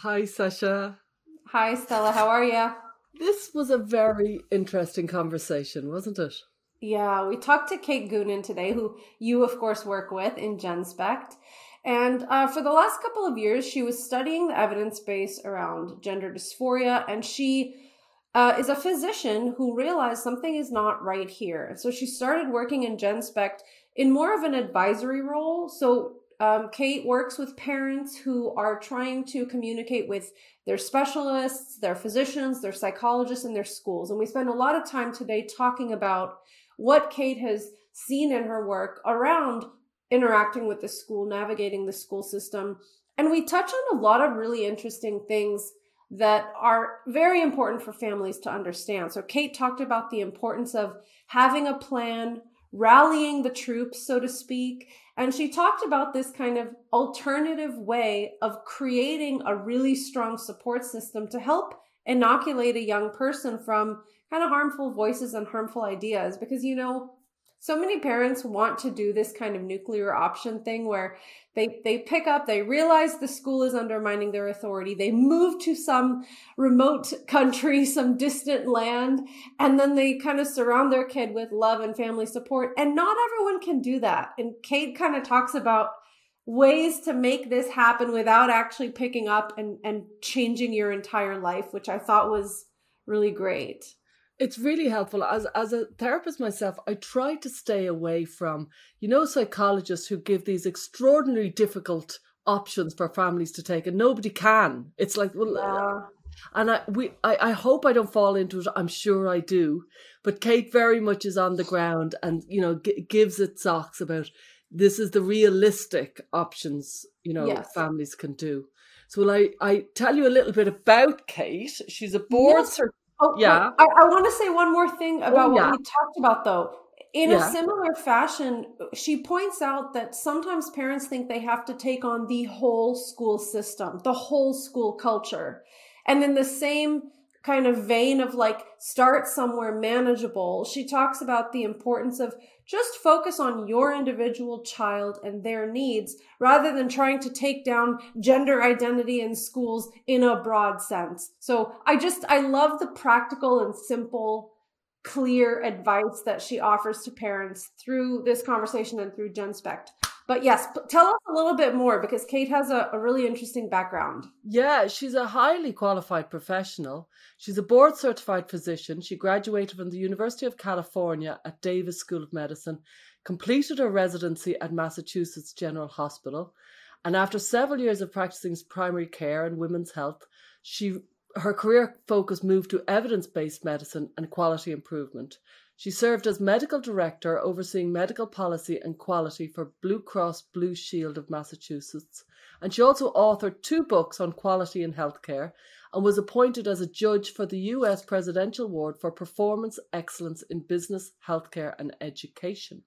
Hi, Sasha. Hi, Stella. How are you? This was a very interesting conversation, wasn't it? Yeah, we talked to Kate Goonan today, who you, of course, work with in GenSpect. And uh, for the last couple of years, she was studying the evidence base around gender dysphoria, and she uh, is a physician who realized something is not right here. So she started working in GenSpect in more of an advisory role. So um, Kate works with parents who are trying to communicate with their specialists, their physicians, their psychologists, and their schools. And we spend a lot of time today talking about what Kate has seen in her work around interacting with the school, navigating the school system. And we touch on a lot of really interesting things that are very important for families to understand. So, Kate talked about the importance of having a plan, rallying the troops, so to speak. And she talked about this kind of alternative way of creating a really strong support system to help inoculate a young person from kind of harmful voices and harmful ideas. Because, you know, so many parents want to do this kind of nuclear option thing where they they pick up they realize the school is undermining their authority. They move to some remote country some distant land and then they kind of surround their kid with love and family support. And not everyone can do that. And kate kind of talks about ways to make this happen without actually picking up and and changing your entire life which i thought was really great it's really helpful as as a therapist myself i try to stay away from you know psychologists who give these extraordinarily difficult options for families to take and nobody can it's like well uh, yeah. and i we I, I hope i don't fall into it i'm sure i do but kate very much is on the ground and you know g- gives it socks about this is the realistic options you know yes. families can do so will I, I tell you a little bit about Kate? She's a board yes. Oh, yeah. I, I want to say one more thing oh, about oh, yeah. what we talked about, though. In yeah. a similar fashion, she points out that sometimes parents think they have to take on the whole school system, the whole school culture. And in the same kind of vein of like start somewhere manageable, she talks about the importance of just focus on your individual child and their needs rather than trying to take down gender identity in schools in a broad sense. So I just, I love the practical and simple, clear advice that she offers to parents through this conversation and through GenSpect. But yes, tell us a little bit more because Kate has a, a, really interesting background. Yeah, she's a highly qualified professional. She's a board certified physician. She graduated from the University of California at Davis School of Medicine, completed her residency at Massachusetts General Hospital, and after several years of practicing primary care and women's health, she her career focus moved to evidence based medicine and quality improvement. She served as medical director overseeing medical policy and quality for Blue Cross Blue Shield of Massachusetts, and she also authored two books on quality in healthcare and was appointed as a judge for the US Presidential Award for Performance Excellence in Business, Healthcare and Education.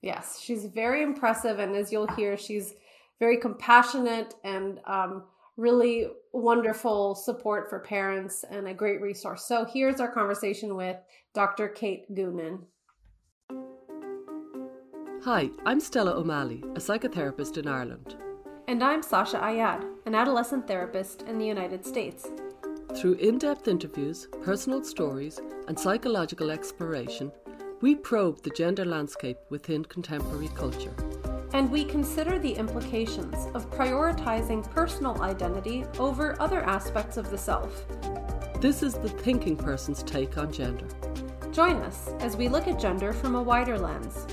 Yes, she's very impressive, and as you'll hear, she's very compassionate and um, really wonderful support for parents and a great resource. So here's our conversation with Dr. Kate Goonan. Hi, I'm Stella O'Malley, a psychotherapist in Ireland. And I'm Sasha Ayad, an adolescent therapist in the United States. Through in depth interviews, personal stories, and psychological exploration, we probe the gender landscape within contemporary culture and we consider the implications of prioritizing personal identity over other aspects of the self. This is the thinking person's take on gender. Join us as we look at gender from a wider lens.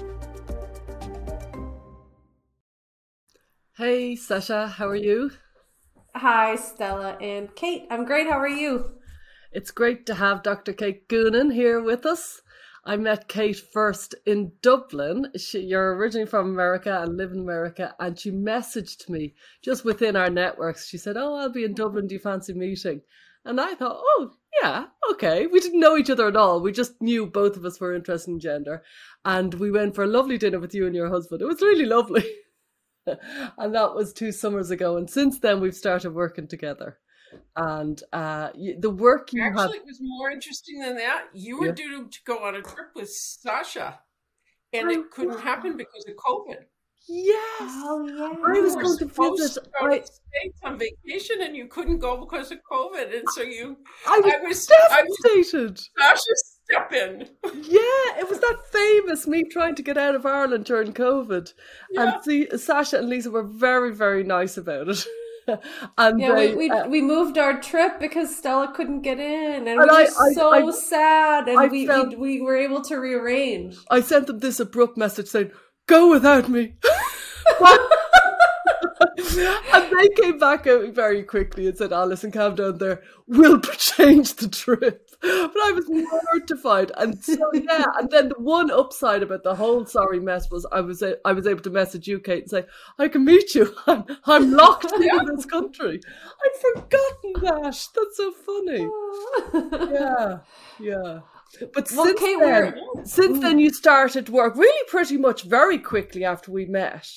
Hey, Sasha, how are you? Hi, Stella and Kate. I'm great. How are you? It's great to have Dr. Kate Goonan here with us. I met Kate first in Dublin. She, you're originally from America and live in America, and she messaged me just within our networks. She said, "Oh, I'll be in Dublin. Do you fancy meeting?" And I thought, "Oh, yeah, okay." We didn't know each other at all. We just knew both of us were interested in gender, and we went for a lovely dinner with you and your husband. It was really lovely, and that was two summers ago. And since then, we've started working together and uh, the work you actually have... it was more interesting than that. You were yeah. due to go on a trip with Sasha, and it couldn't happen because of COVID. Yes. Oh yeah. I was going to supposed visit. to go I, the States on vacation and you couldn't go because of COVID. And so you, I was I was, I was devastated. Sasha step in. Yeah, it was that famous me trying to get out of Ireland during COVID. Yeah. And see, Sasha and Lisa were very, very nice about it. And Yeah, they, we, we, uh, we moved our trip because Stella couldn't get in, and, And we were I- so I- sad. And we, felt- we we were able to rearrange. I sent them this abrupt message saying, "Go without me." and they came back out very quickly and said, "Oh, listen, calm down there. We'll change the trip." But I was mortified, and so yeah. And then the one upside about the whole sorry mess was I was a- I was able to message you, Kate, and say, "I can meet you. I'm I'm locked in this country. I'd forgotten that. That's so funny." Yeah, yeah. But Well, since Kate, then, since mm. then you started work really pretty much very quickly after we met.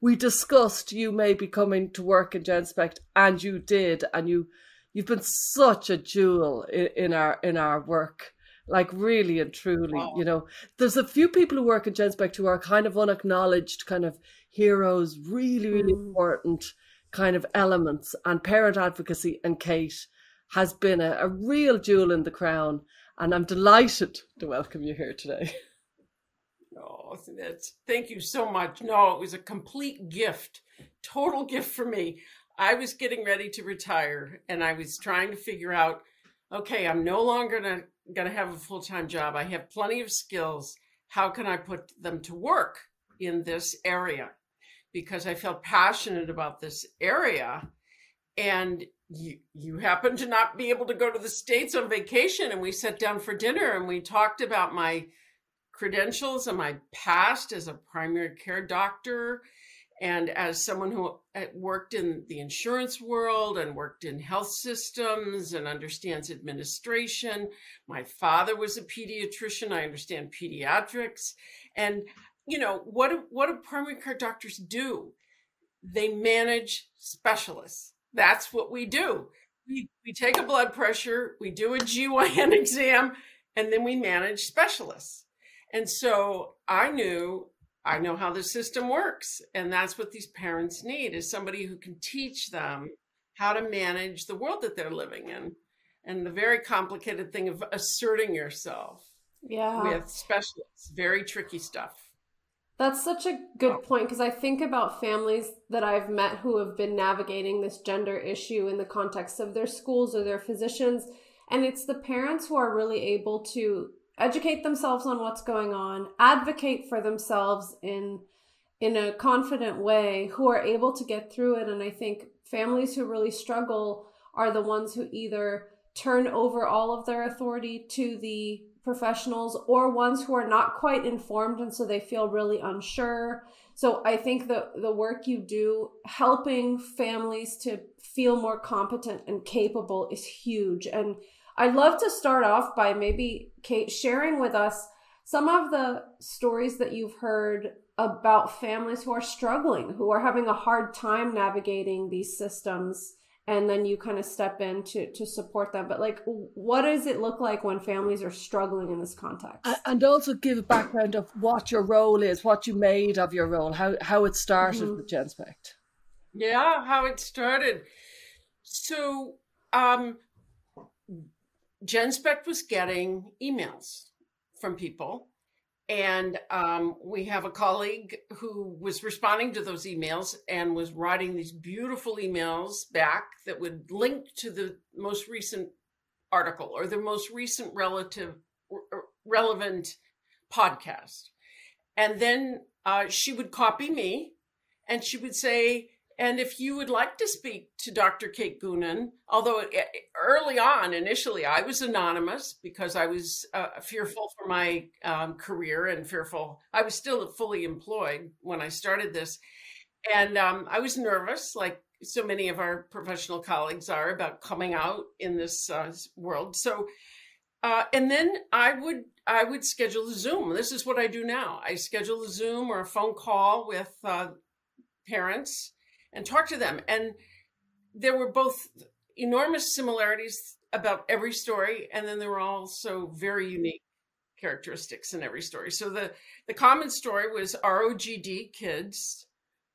We discussed you maybe coming to work in Genspect, and you did, and you you've been such a jewel in, in our in our work. Like really and truly, Wow. you know, there's a few people who work in Genspect who are kind of unacknowledged, kind of heroes, really, really Mm. important kind of elements. And parent advocacy and Kate has been a, a real jewel in the crown. And I'm delighted to welcome you here today. Oh, that's thank you so much. No, it was a complete gift, total gift for me. I was getting ready to retire and I was trying to figure out, okay, I'm no longer gonna, gonna have a full-time job. I have plenty of skills. How can I put them to work in this area? Because I felt passionate about this area. And you you happen to not be able to go to the States on vacation. And we sat down for dinner and we talked about my credentials and my past as a primary care doctor and as someone who uh, worked in the insurance world and worked in health systems and understands administration. My father was a pediatrician. I understand pediatrics. And, you know, what do, what do primary care doctors do? They manage specialists. That's what we do. We, we take a blood pressure, we do a GYN exam, and then we manage specialists. And so I knew I know how the system works. And that's what these parents need is somebody who can teach them how to manage the world that they're living in. And the very complicated thing of asserting yourself Yeah. with specialists, very tricky stuff. That's such a good point because I think about families that I've met who have been navigating this gender issue in the context of their schools or their physicians. And it's the parents who are really able to educate themselves on what's going on, advocate for themselves in in a confident way, who are able to get through it. And I think families who really struggle are the ones who either turn over all of their authority to the professionals or ones who are not quite informed and so they feel really unsure. So I think the the work you do helping families to feel more competent and capable is huge. And I'd love to start off by maybe Kate sharing with us some of the stories that you've heard about families who are struggling, who are having a hard time navigating these systems and then you kind of step in to to support them but like what does it look like when families are struggling in this context And also give a background of what your role is, what you made of your role, how, how it started Mhm. with Genspect. Yeah, how it started. So, um, GenSpect was getting emails from people. And um, we have a colleague who was responding to those emails and was writing these beautiful emails back that would link to the most recent article or the most recent relative relevant podcast. And then uh, she would copy me and she would say, and if you would like to speak to Dr. Kate Goonan, although early on, initially, I was anonymous because I was uh, fearful for my um, career and fearful. I was still fully employed when I started this. And um, I was nervous, like so many of our professional colleagues are, about coming out in this uh, world. So, uh, and then I would I would schedule a Zoom. This is what I do now. I schedule a Zoom or a phone call with uh, parents and talk to them. And there were both enormous similarities about every story, and then there were also very unique characteristics in every story. So the the common story was ROGD kids.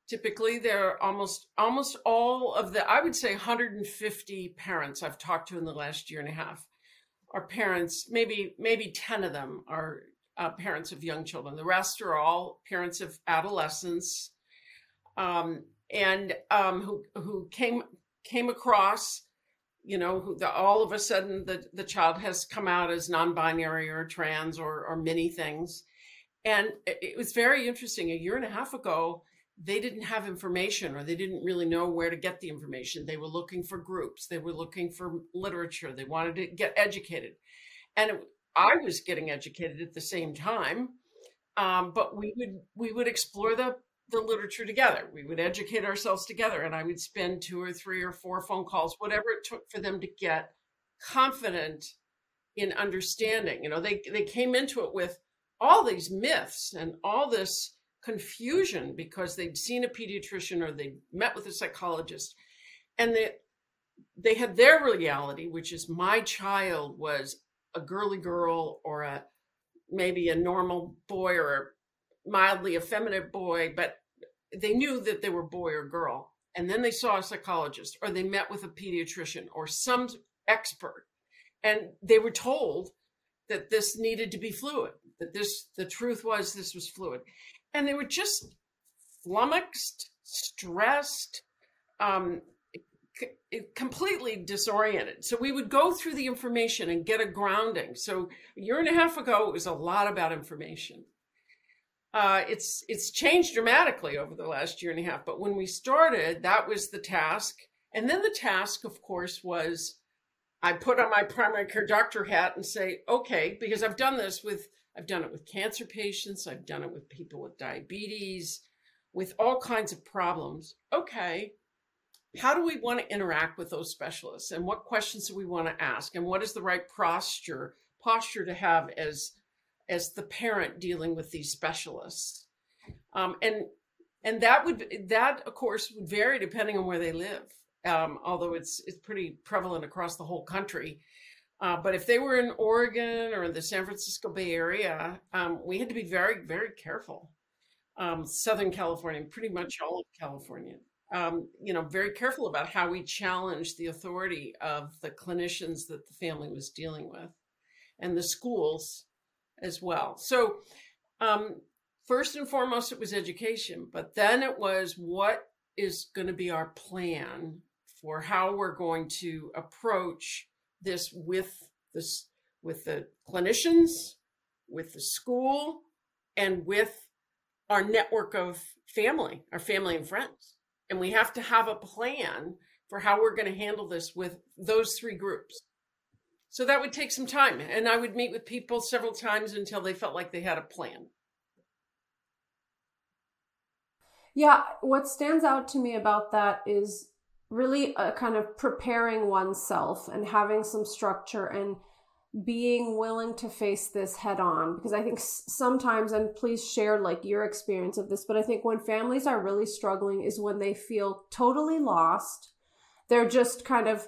Typically, they're almost almost all of the I would say 150 parents I've talked to in the last year and a half are parents. Maybe maybe 10 of them are uh, parents of young children. The rest are all parents of adolescents, um, and um, who who came came across you know, who the, all of a sudden the, the child has come out as non-binary or trans or, or many things. And it was very interesting. A year and a half ago, they didn't have information or they didn't really know where to get the information. They were looking for groups. They were looking for literature. They wanted to get educated. And it, I was getting educated at the same time. Um, but we would we would explore the the literature together. We would educate ourselves together, and I would spend two or three or four phone calls, whatever it took for them to get confident in understanding. You know, they they came into it with all these myths and all this confusion because they'd seen a pediatrician or they met with a psychologist, and they they had their reality, which is my child was a girly girl or a maybe a normal boy or mildly effeminate boy, but they knew that they were boy or girl. And then they saw a psychologist or they met with a pediatrician or some expert. And they were told that this needed to be fluid, that this, the truth was this was fluid. And they were just flummoxed, stressed, um, completely disoriented. So we would go through the information and get a grounding. So a year and a half ago, it was a lot about information uh, it's it's changed dramatically over the last year and a half. But when we started, that was the task, and then the task, of course, was I put on my primary care doctor hat and say, okay, because I've done this with I've done it with cancer patients, I've done it with people with diabetes, with all kinds of problems. Okay, how do we want to interact with those specialists, and what questions do we want to ask, and what is the right posture posture to have as as the parent dealing with these specialists. Um, and and that would that of course would vary depending on where they live. Um, although it's it's pretty prevalent across the whole country. Uh, but if they were in Oregon or in the San Francisco Bay Area, um, we had to be very, very careful. Um, Southern California, pretty much all of California, um, you know, very careful about how we challenge the authority of the clinicians that the family was dealing with and the schools as well. So, um, first and foremost, it was education, but then it was what is going to be our plan for how we're going to approach this with this with the clinicians, with the school, and with our network of family, our family and friends. And we have to have a plan for how we're going to handle this with those three groups. So that would take some time. And I would meet with people several times until they felt like they had a plan. Yeah, what stands out to me about that is really a kind of preparing oneself and having some structure and being willing to face this head on because i think sometimes and please share like your experience of this but i think when families are really struggling is when they feel totally lost they're just kind of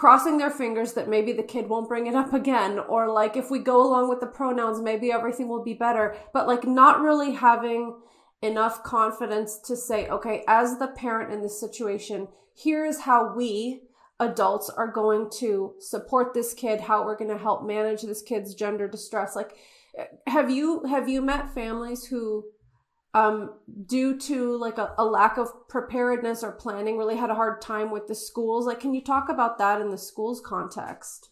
crossing their fingers that maybe the kid won't bring it up again or like if we go along with the pronouns maybe everything will be better. But like not really having enough confidence to say okay as the parent in this situation here's how we adults are going to support this kid how we're going to help manage this kid's gender distress. Like have you have you met families who um, due to like a, a, lack of preparedness or planning, really had a hard time with the schools. Like, can you talk about that in the schools context?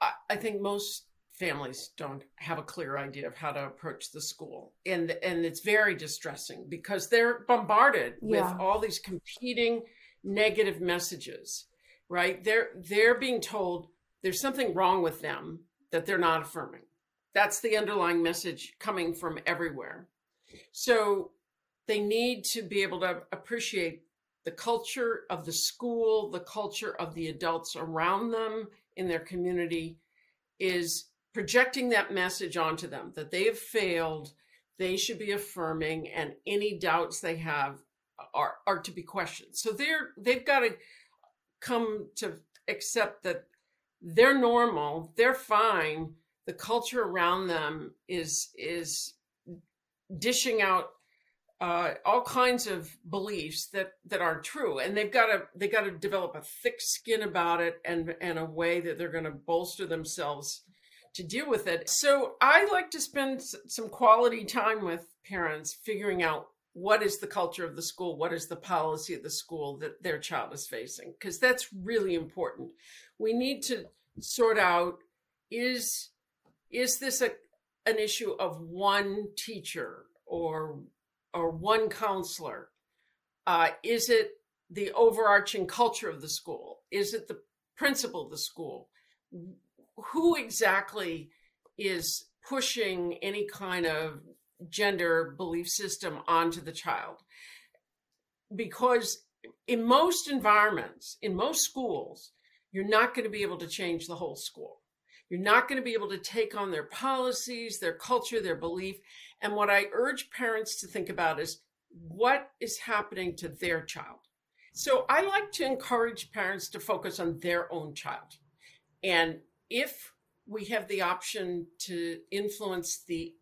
I I think most families don't have a clear idea of how to approach the school and and it's very distressing because they're bombarded yeah. with all these competing negative messages right they're they're being told there's something wrong with them that they're not affirming that's the underlying message coming from everywhere. So they need to be able to appreciate the culture of the school, the culture of the adults around them in their community is projecting that message onto them that they have failed, they should be affirming, and any doubts they have are, are to be questioned. So they're they've got to come to accept that they're normal, they're fine, the culture around them is is dishing out uh, all kinds of beliefs that that aren't true, and they've got to they got to develop a thick skin about it and and a way that they're going to bolster themselves to deal with it. So I like to spend some quality time with parents figuring out what is the culture of the school, what is the policy of the school that their child is facing, because that's really important. We need to sort out is is this a an issue of one teacher or or one counselor? Uh, is it the overarching culture of the school? Is it the principal of the school? Who exactly is pushing any kind of gender belief system onto the child? Because in most environments, in most schools, you're not going to be able to change the whole school. You're not going to be able to take on their policies, their culture, their belief. And what I urge parents to think about is what is happening to their child. So I like to encourage parents to focus on their own child. And if we have the option to influence the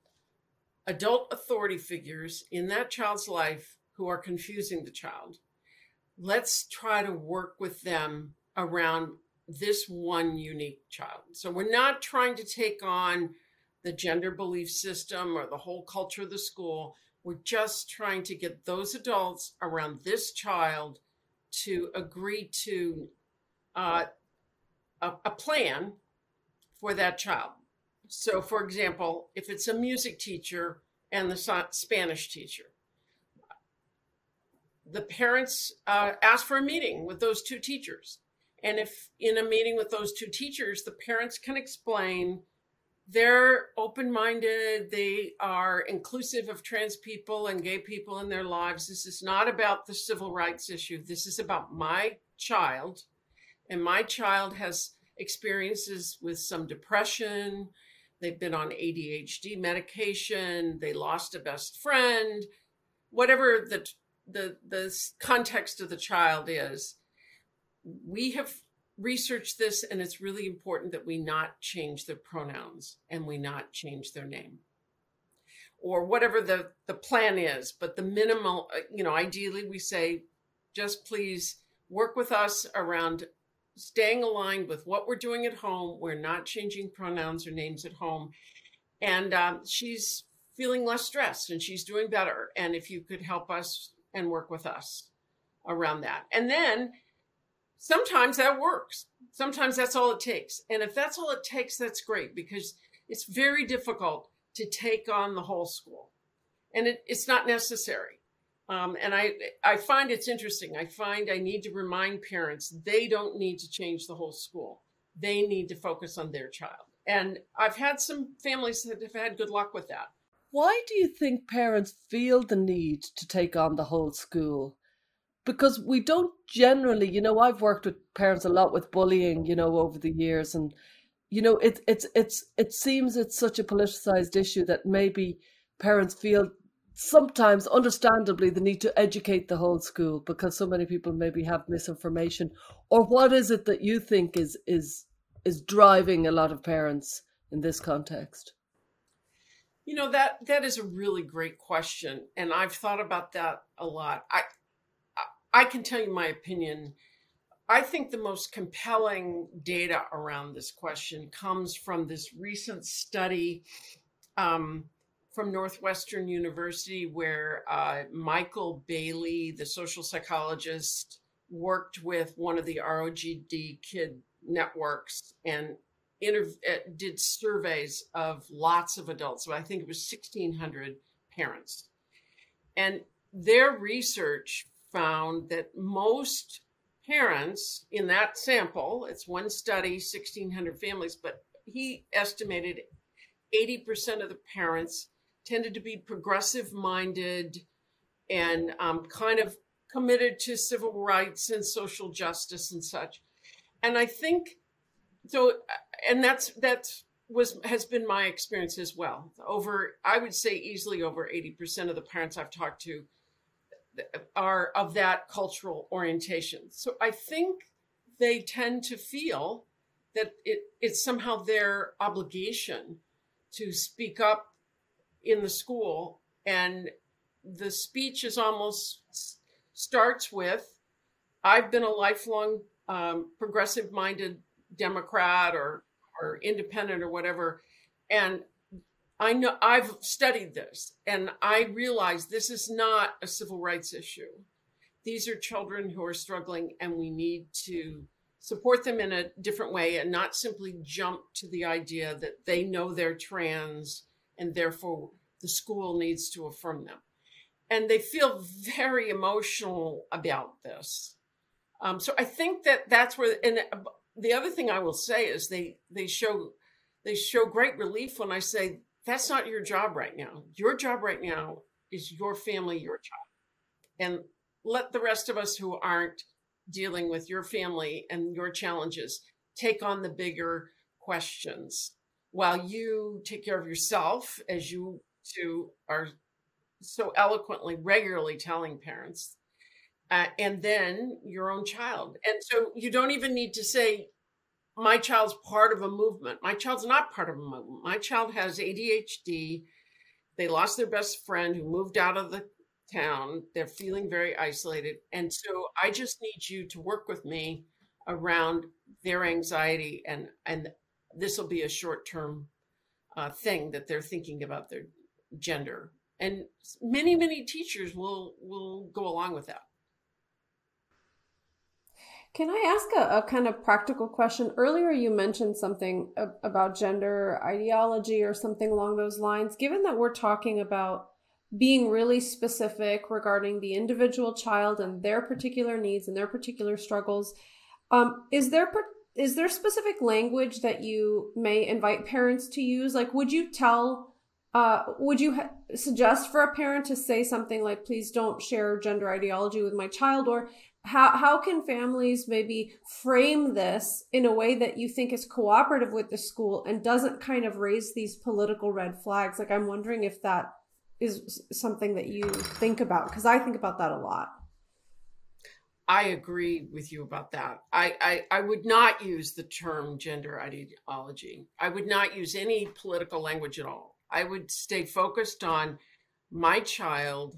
adult authority figures in that child's life who are confusing the child, let's try to work with them around this one unique child. So we're not trying to take on the gender belief system or the whole culture of the school. We're just trying to get those adults around this child to agree to uh, a, a plan for that child. So, for example, if it's a music teacher and the Spanish teacher, the parents uh, ask for a meeting with those two teachers and if in a meeting with those two teachers, the parents can explain they're open minded, they are inclusive of trans people and gay people in their lives. This is not about the civil rights issue. This is about my child. And my child has experiences with some depression. They've been on ADHD medication. They lost a best friend. Whatever the, the, the context of the child is, we have researched this and it's really important that we not change their pronouns and we not change their name. Or whatever the the plan is but the minimal uh, you know ideally we say just please work with us around staying aligned with what we're doing at home. We're not changing pronouns or names at home. And um, she's feeling less stressed and she's doing better. And if you could help us and work with us around that. And then sometimes that works. Sometimes that's all it takes. And if that's all it takes, that's great because it's very difficult to take on the whole school. And it, it's not necessary. Um, and I, I find it's interesting. I find I need to remind parents they don't need to change the whole school. They need to focus on their child. And I've had some families that have had good luck with that. Why do you think parents feel the need to take on the whole school? Because we don't generally, you know, I've worked with parents a lot with bullying, you know, over the years, and you know, it's it's it's it seems it's such a politicized issue that maybe parents feel sometimes understandably the need to educate the whole school because so many people maybe have misinformation or what is it that you think is is is driving a lot of parents in this context? You know that that is a really great question and i've thought about that a lot. I I can tell you my opinion. I think the most compelling data around this question comes from this recent study um, from Northwestern University, where uh, Michael Bailey, the social psychologist, worked with one of the ROGD kid networks and interv- uh, did surveys of lots of adults. So I think it was 1,600 parents. And their research found that most parents in that sample, it's one study, 1,600 families, but he estimated 80% of the parents tended to be progressive minded and um, kind of committed to civil rights and social justice and such. And I think so, and that's that's was has been my experience as well. Over, I would say easily over 80% of the parents I've talked to are of that cultural orientation. So I think they tend to feel that it, it's somehow their obligation to speak up in the school. And the speech is almost starts with I've been a lifelong um, progressive minded Democrat or, or independent or whatever. And I know I've studied this and I realize this is not a civil rights issue. These are children who are struggling and we need to support them in a different way and not simply jump to the idea that they know they're trans and therefore the school needs to affirm them. And they feel very emotional about this. Um, so I think that that's where, and the other thing I will say is they they show they show great relief when I say that's not your job right now. Your job right now is your family, your child, and let the rest of us who aren't dealing with your family and your challenges. Take on the bigger questions while you take care of yourself, as you two are so eloquently, regularly telling parents, uh, and then your own child. And so you don't even need to say, my child's part of a movement. My child's not part of a movement. My child has ADHD. They lost their best friend who moved out of the town. They're feeling very isolated. And so I just need you to work with me around their anxiety and and this will be a short-term uh, thing that they're thinking about their gender and many many teachers will will go along with that can i ask a, a kind of practical question earlier you mentioned something about gender ideology or something along those lines given that we're talking about being really specific regarding the individual child and their particular needs and their particular struggles. Um, is there is there specific language that you may invite parents to use? Like, would you tell? Uh, would you ha- suggest for a parent to say something like, "Please don't share gender ideology with my child," or how how can families maybe frame this in a way that you think is cooperative with the school and doesn't kind of raise these political red flags? Like, I'm wondering if that is something that you think about because I think about that a lot. I agree with you about that. I, I, I would not use the term gender ideology. I would not use any political language at all. I would stay focused on my child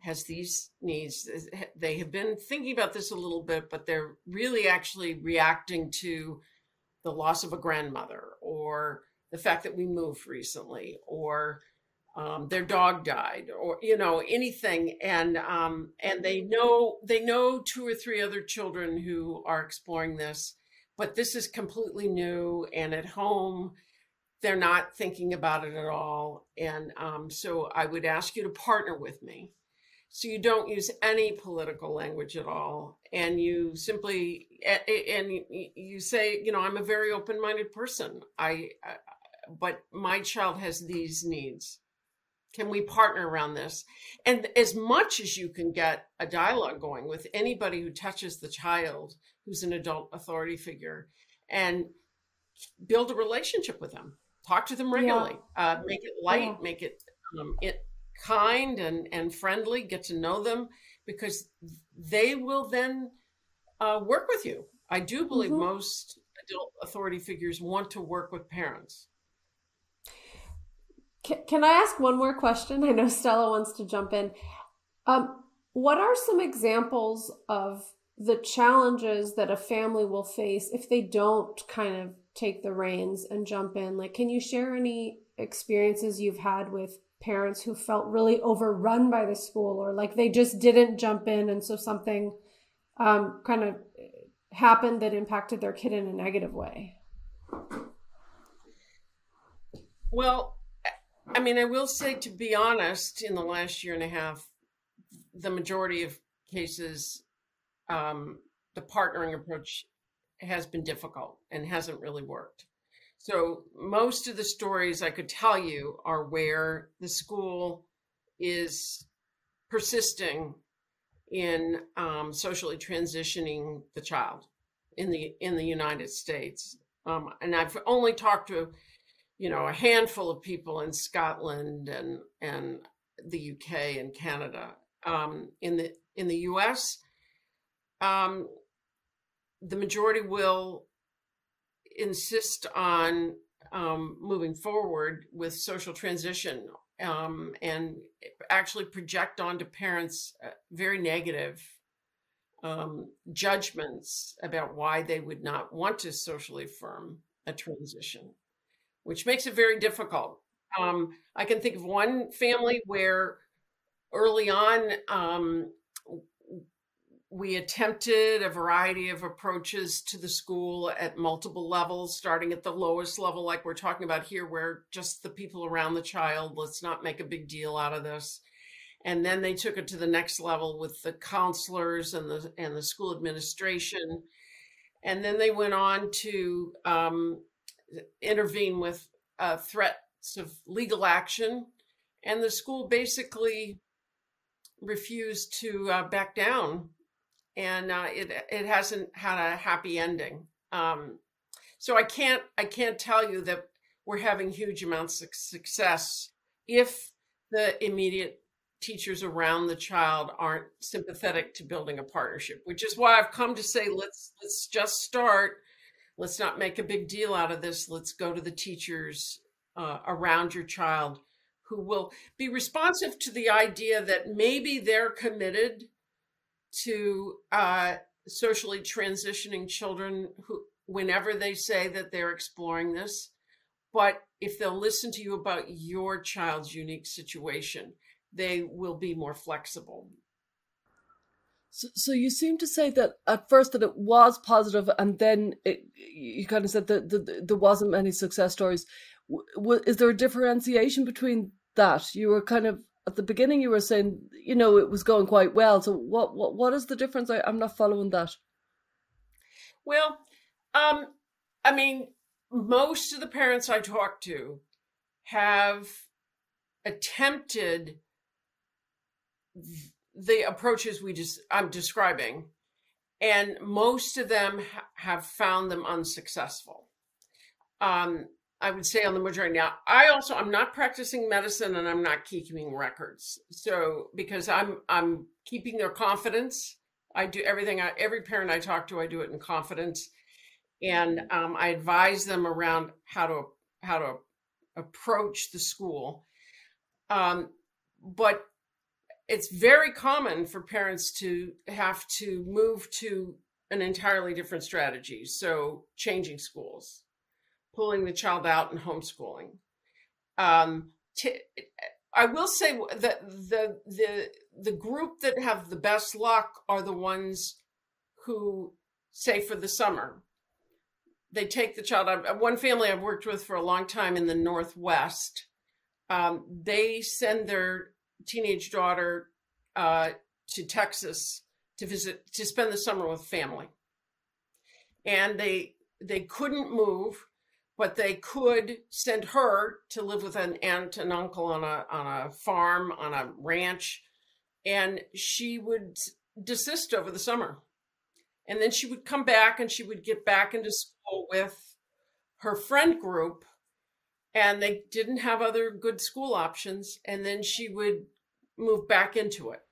has these needs. They have been thinking about this a little bit, but they're really actually reacting to the loss of a grandmother or the fact that we moved recently or um, their dog died or you know anything and um, and they know they know two or three other children who are exploring this but this is completely new and at home they're not thinking about it at all and um, so i would ask you to partner with me so you don't use any political language at all and you simply and you say you know i'm a very open-minded person i but my child has these needs can we partner around this? And as much as you can get a dialogue going with anybody who touches the child who's an adult authority figure and build a relationship with them, talk to them regularly, yeah. uh, make it light, yeah. make it, um, it kind and, and friendly, get to know them because they will then uh, work with you. I do believe mm-hmm. most adult authority figures want to work with parents. Can, can I ask one more question? I know Stella wants to jump in. Um, what are some examples of the challenges that a family will face if they don't kind of take the reins and jump in? Like, can you share any experiences you've had with parents who felt really overrun by the school or like they just didn't jump in and so something um, kind of happened that impacted their kid in a negative way? Well, I mean, I will say, to be honest, in the last year and a half, the majority of cases, um, the partnering approach has been difficult and hasn't really worked. So, most of the stories I could tell you are where the school is persisting in um, socially transitioning the child in the in the United States. Um, and I've only talked to you know, a handful of people in Scotland and and the UK and Canada. Um, in the in the US, um, the majority will insist on um, moving forward with social transition um, and actually project onto parents uh, very negative um, judgments about why they would not want to socially affirm a transition, which makes it very difficult. Um, I can think of one family where early on um, we attempted a variety of approaches to the school at multiple levels, starting at the lowest level, like we're talking about here, where just the people around the child, let's not make a big deal out of this. And then they took it to the next level with the counselors and the and the school administration. And then they went on to um, intervene with uh, threats of legal action. And the school basically refused to uh, back down and uh, it it hasn't had a happy ending. Um, so I can't I can't tell you that we're having huge amounts of success if the immediate teachers around the child aren't sympathetic to building a partnership which is why i've come to say let's let's just start let's not make a big deal out of this let's go to the teachers uh, around your child who will be responsive to the idea that maybe they're committed to uh, socially transitioning children who, whenever they say that they're exploring this. But if they'll listen to you about your child's unique situation, they will be more flexible. So, so you seem to say that at first that it was positive, and then it, you kind of said that, there wasn't many success stories. Is there a differentiation between that? You were kind of at the beginning you were saying you know it was going quite well. So what what, what is the difference? I, i'm not following that. Well um i mean most of the parents i talk to have attempted the approaches we just i'm describing and most of them ha- have found them unsuccessful. Um I would say on the majority. Now, I also I'm not practicing medicine and I'm not keeping records. So because I'm I'm keeping their confidence. I do everything. I, every parent I talk to, I do it in confidence, and um, I advise them around how to how to approach the school. Um, but it's very common for parents to have to move to an entirely different strategy. So changing schools pulling the child out and homeschooling. Um, I will say that the the the group that have the best luck are the ones who say for the summer. They take the child. One family I've worked with for a long time in the Northwest, um, they send their teenage daughter uh, to Texas to visit to spend the summer with family, and they they couldn't move but they could send her to live with an aunt and uncle on a on a farm on a ranch and she would desist over the summer and then she would come back and she would get back into school with her friend group and they didn't have other good school options and then she would move back into it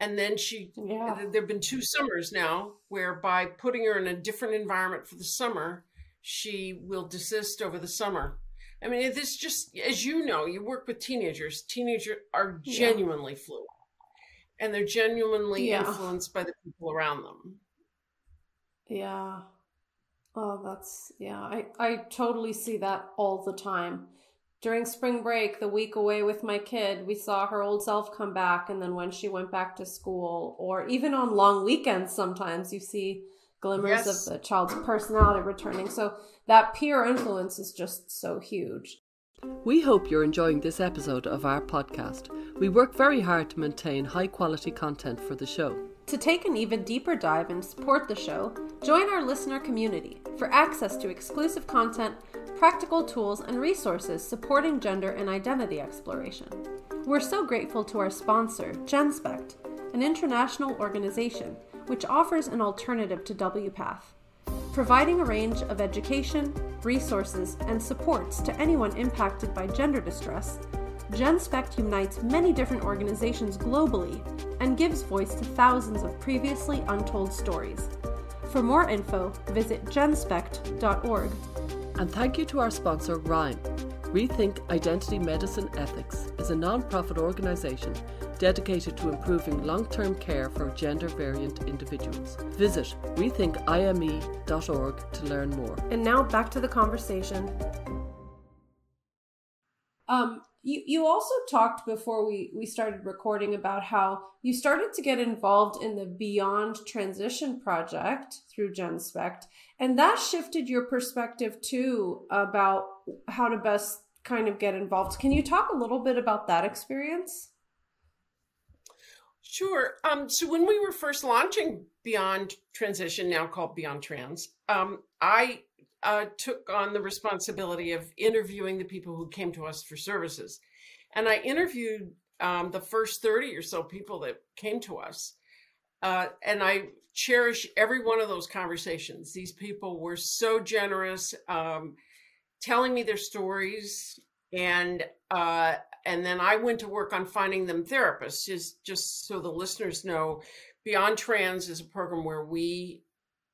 and then she yeah. there have been two summers now where by putting her in a different environment for the summer she will desist over the summer. I mean, this just, as you know, you work with teenagers. Teenagers are genuinely yeah. fluid and they're genuinely yeah. influenced by the people around them. Yeah. Oh, that's, yeah, I, I totally see that all the time. During spring break, the week away with my kid, we saw her old self come back. And then when she went back to school, or even on long weekends, sometimes you see glimmers yes. of the child's personality returning. So that peer influence is just so huge. We hope you're enjoying this episode of our podcast. We work very hard to maintain high quality content for the show. To take an even deeper dive and support the show, join our listener community for access to exclusive content, practical tools, and resources supporting gender and identity exploration. We're so grateful to our sponsor, GenSpect, an international organization which offers an alternative to WPATH, providing a range of education, resources, and supports to anyone impacted by gender distress. GenSpect unites many different organizations globally and gives voice to thousands of previously untold stories. For more info, visit genspect.org. And thank you to our sponsor, RIME. Rethink Identity Medicine Ethics is a non profit organisation dedicated to improving long term care for gender variant individuals. Visit rethinkime.org to learn more. And now back to the conversation. Um, you, you also talked before we, we started recording about how you started to get involved in the Beyond Transition project through GenSpect, and that shifted your perspective too about how to best kind of get involved. Can you talk a little bit about that experience? Sure. Um, so when we were first launching Beyond Transition, now called Beyond Trans, um, I uh, took on the responsibility of interviewing the people who came to us for services. And I interviewed um, the first 30 or so people that came to us. Uh, and I cherish every one of those conversations. These people were so generous, um, telling me their stories. And uh, and then I went to work on finding them therapists. Just just so the listeners know, Beyond Trans is a program where we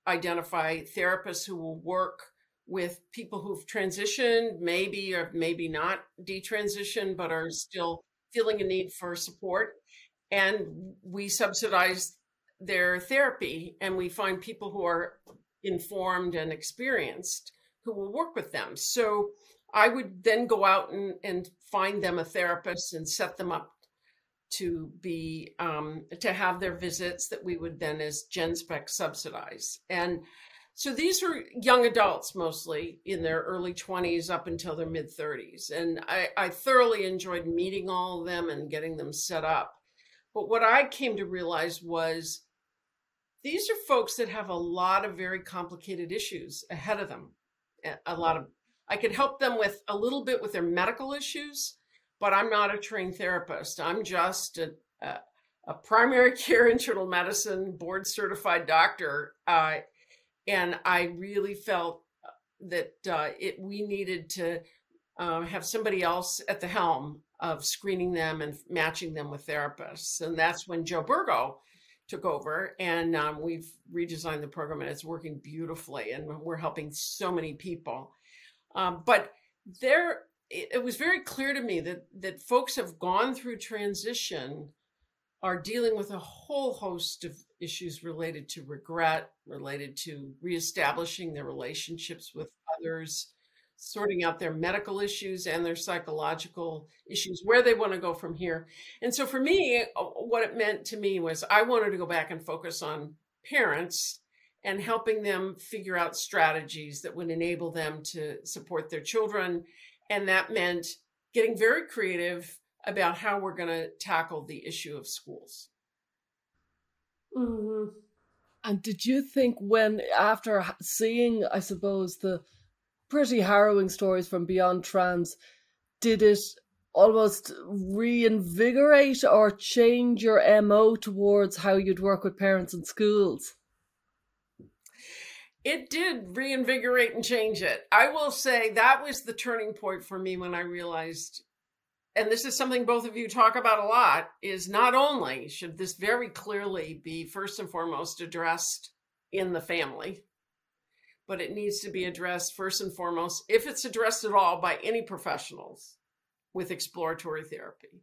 identify therapists who will work with people who've transitioned, maybe or maybe not detransitioned, but are still feeling a need for support. And we subsidize their therapy and we find people who are informed and experienced who will work with them. So I would then go out and, and find them a therapist and set them up to be um, to have their visits that we would then as Genspect subsidize. And so these were young adults mostly in their early 20s up until their mid 30s. And I, I thoroughly enjoyed meeting all of them and getting them set up. But what I came to realize was these are folks that have a lot of very complicated issues ahead of them. A lot of, I could help them with a little bit with their medical issues, but I'm not a trained therapist. I'm just a, a, a primary care internal medicine board certified doctor. Uh, and I really felt uh, that uh, it we needed to uh, have somebody else at the helm of screening them and matching them with therapists, and that's when Joe Burgo took over, and um, we've redesigned the program, and it's working beautifully, and we're helping so many people. Um, but there, it, it was very clear to me that that folks have gone through transition are dealing with a whole host of issues related to regret, related to reestablishing their relationships with others, sorting out their medical issues and their psychological issues, where they want to go from here. And so for me, uh, what it meant to me was I wanted to go back and focus on parents and helping them figure out strategies that would enable them to support their children. And that meant getting very creative about how we're going to tackle the issue of schools. Mm-hmm. And did you think when, after seeing, I suppose, the pretty harrowing stories from Beyond Trans, did it almost reinvigorate or change your MO towards how you'd work with parents and schools? It did reinvigorate and change it. I will say that was the turning point for me when I realized and this is something both of you talk about a lot, is not only should this very clearly be first and foremost addressed in the family, but it needs to be addressed first and foremost, if it's addressed at all, by any professionals with exploratory therapy.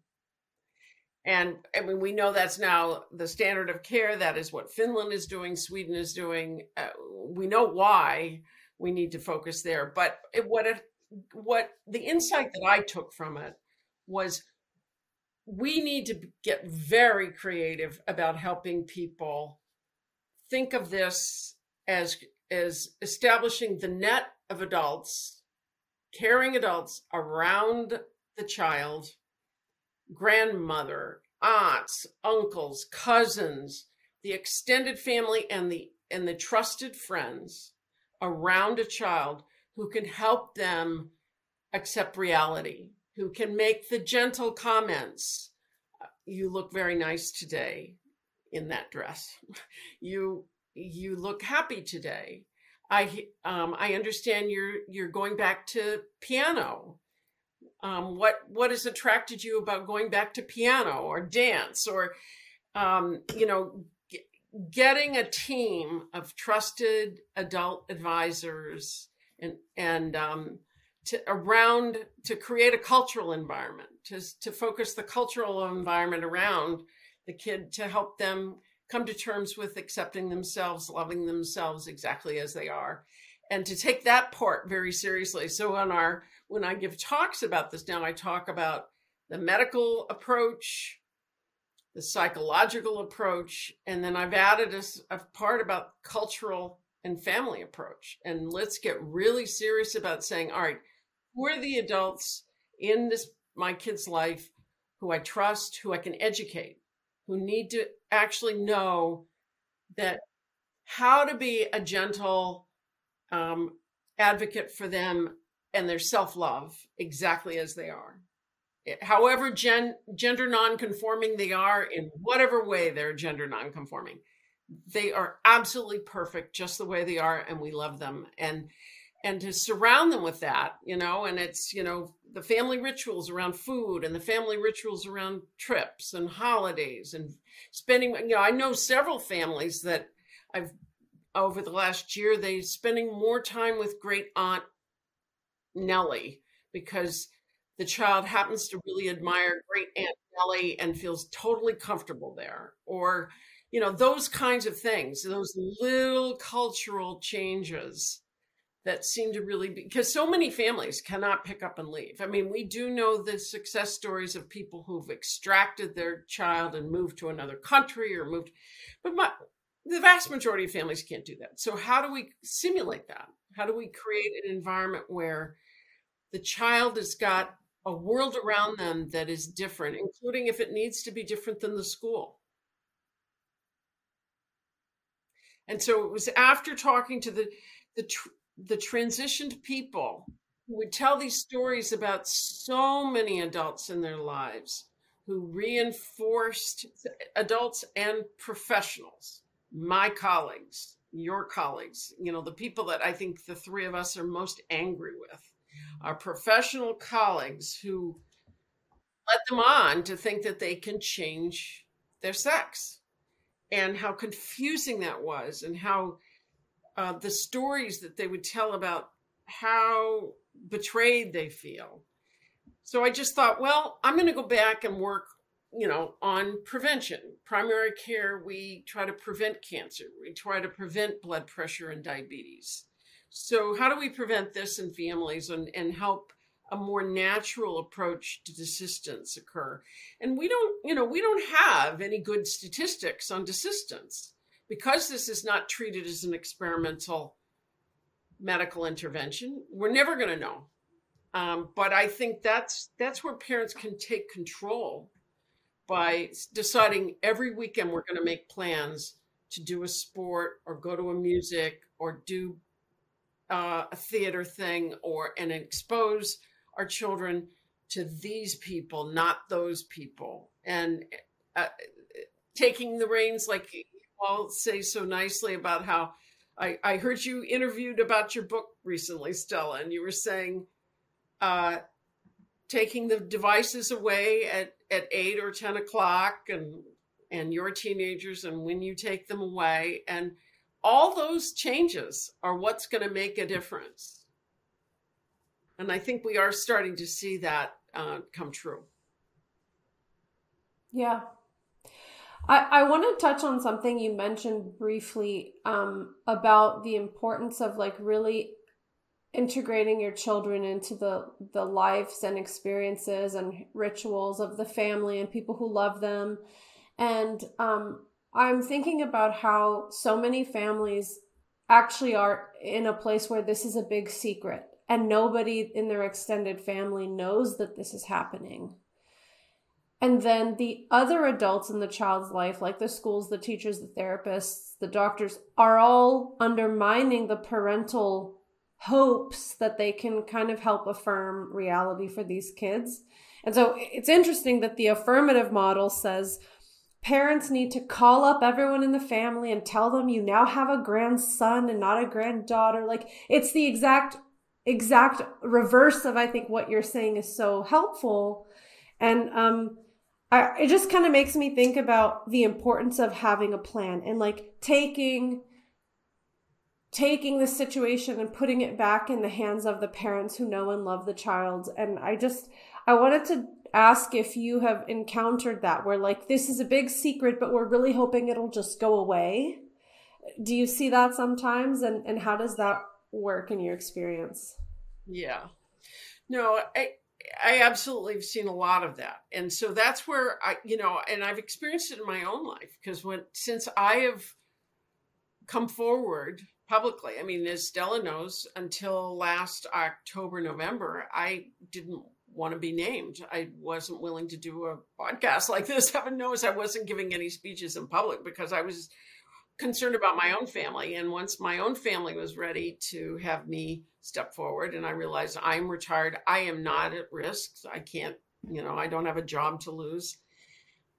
And I mean, we know that's now the standard of care. That is what Finland is doing, Sweden is doing. Uh, we know why we need to focus there. But it, what it, what the insight that I took from it was we need to get very creative about helping people think of this as as establishing the net of adults caring adults around the child grandmother aunts uncles cousins the extended family and the and the trusted friends around a child who can help them accept reality who can make the gentle comments. You look very nice today in that dress. You you look happy today. I um, I understand you're you're going back to piano. Um, what what has attracted you about going back to piano or dance or um, you know getting a team of trusted adult advisors and and um, to around to create a cultural environment to to focus the cultural environment around the kid to help them come to terms with accepting themselves, loving themselves exactly as they are, and to take that part very seriously. So on our when I give talks about this now, I talk about the medical approach, the psychological approach, and then I've added a, a part about cultural and family approach. And let's get really serious about saying, all right, who are the adults in this my kid's life who I trust, who I can educate, who need to actually know that how to be a gentle um, advocate for them and their self love exactly as they are. Eh, however, gen- gender non-conforming they are, in whatever way they're gender non-conforming, they are absolutely perfect just the way they are, and we love them. And and to surround them with that, you know, and it's you know the family rituals around food and the family rituals around trips and holidays and spending. You know, I know several families that I've over the last year they spending more time with great aunt Nellie because the child happens to really admire great aunt Nellie and feels totally comfortable there or you know those kinds of things those little cultural changes that seem to really be because so many families cannot pick up and leave. I mean, we do know the success stories of people who've extracted their child and moved to another country or moved, but my, the vast majority of families can't do that. So, how do we simulate that? How do we create an environment where the child has got a world around them that is different, including if it needs to be different than the school? And so it was after talking to the the the transitioned people who would tell these stories about so many adults in their lives who reinforced adults and professionals, my colleagues, your colleagues, you know, the people that I think the three of us are most angry with, our professional colleagues who led them on to think that they can change their sex and how confusing that was and how uh, the stories that they would tell about how betrayed they feel. So I just thought, well, I'm going to go back and work, you know, on prevention. Primary care, we try to prevent cancer, we try to prevent blood pressure and diabetes. So, how do we prevent this in families and, and help a more natural approach to desistance occur? And we don't, you know, we don't have any good statistics on desistance because this is not treated as an experimental medical intervention, we're never going to know. Um, but I think that's that's where parents can take control by deciding every weekend we're going to make plans to do a sport or go to a music or do uh, a theater thing or and expose our children to these people, not those people, and uh, taking the reins like you all say so nicely about how I, I heard you interviewed about your book recently, Stella, and you were saying uh, taking the devices away at, at eight or 10 o'clock and, and your teenagers and when you take them away. And all those changes are what's going to make a difference. And I think we are starting to see that uh, come true. Yeah, I, I want to touch on something you mentioned briefly um, about the importance of like really integrating your children into the the lives and experiences and rituals of the family and people who love them and um, i'm thinking about how so many families actually are in a place where this is a big secret and nobody in their extended family knows that this is happening and then the other adults in the child's life, like the schools, the teachers, the therapists, the doctors, are all undermining the parental hopes that they can kind of help affirm reality for these kids. And so it's interesting that the affirmative model says parents need to call up everyone in the family and tell them you now have a grandson and not a granddaughter. Like it's the exact exact reverse of I think what you're saying is so helpful. And um I, it just kind of makes me think about the importance of having a plan and like taking taking the situation and putting it back in the hands of the parents who know and love the child and i just i wanted to ask if you have encountered that where like this is a big secret but we're really hoping it'll just go away. Do you see that sometimes? And and how does that work in your experience? Yeah. No i i absolutely have seen a lot of that. And so that's where i you know and i've experienced it in my own life because when since i have come forward publicly i mean as stella knows until last october november i didn't want to be named. I wasn't willing to do a podcast like this. Heaven knows I wasn't giving any speeches in public because I was concerned about my own family. And once my own family was ready to have me step forward, and I realized I'm retired, I am not at risk. I can't, you know, I don't have a job to lose.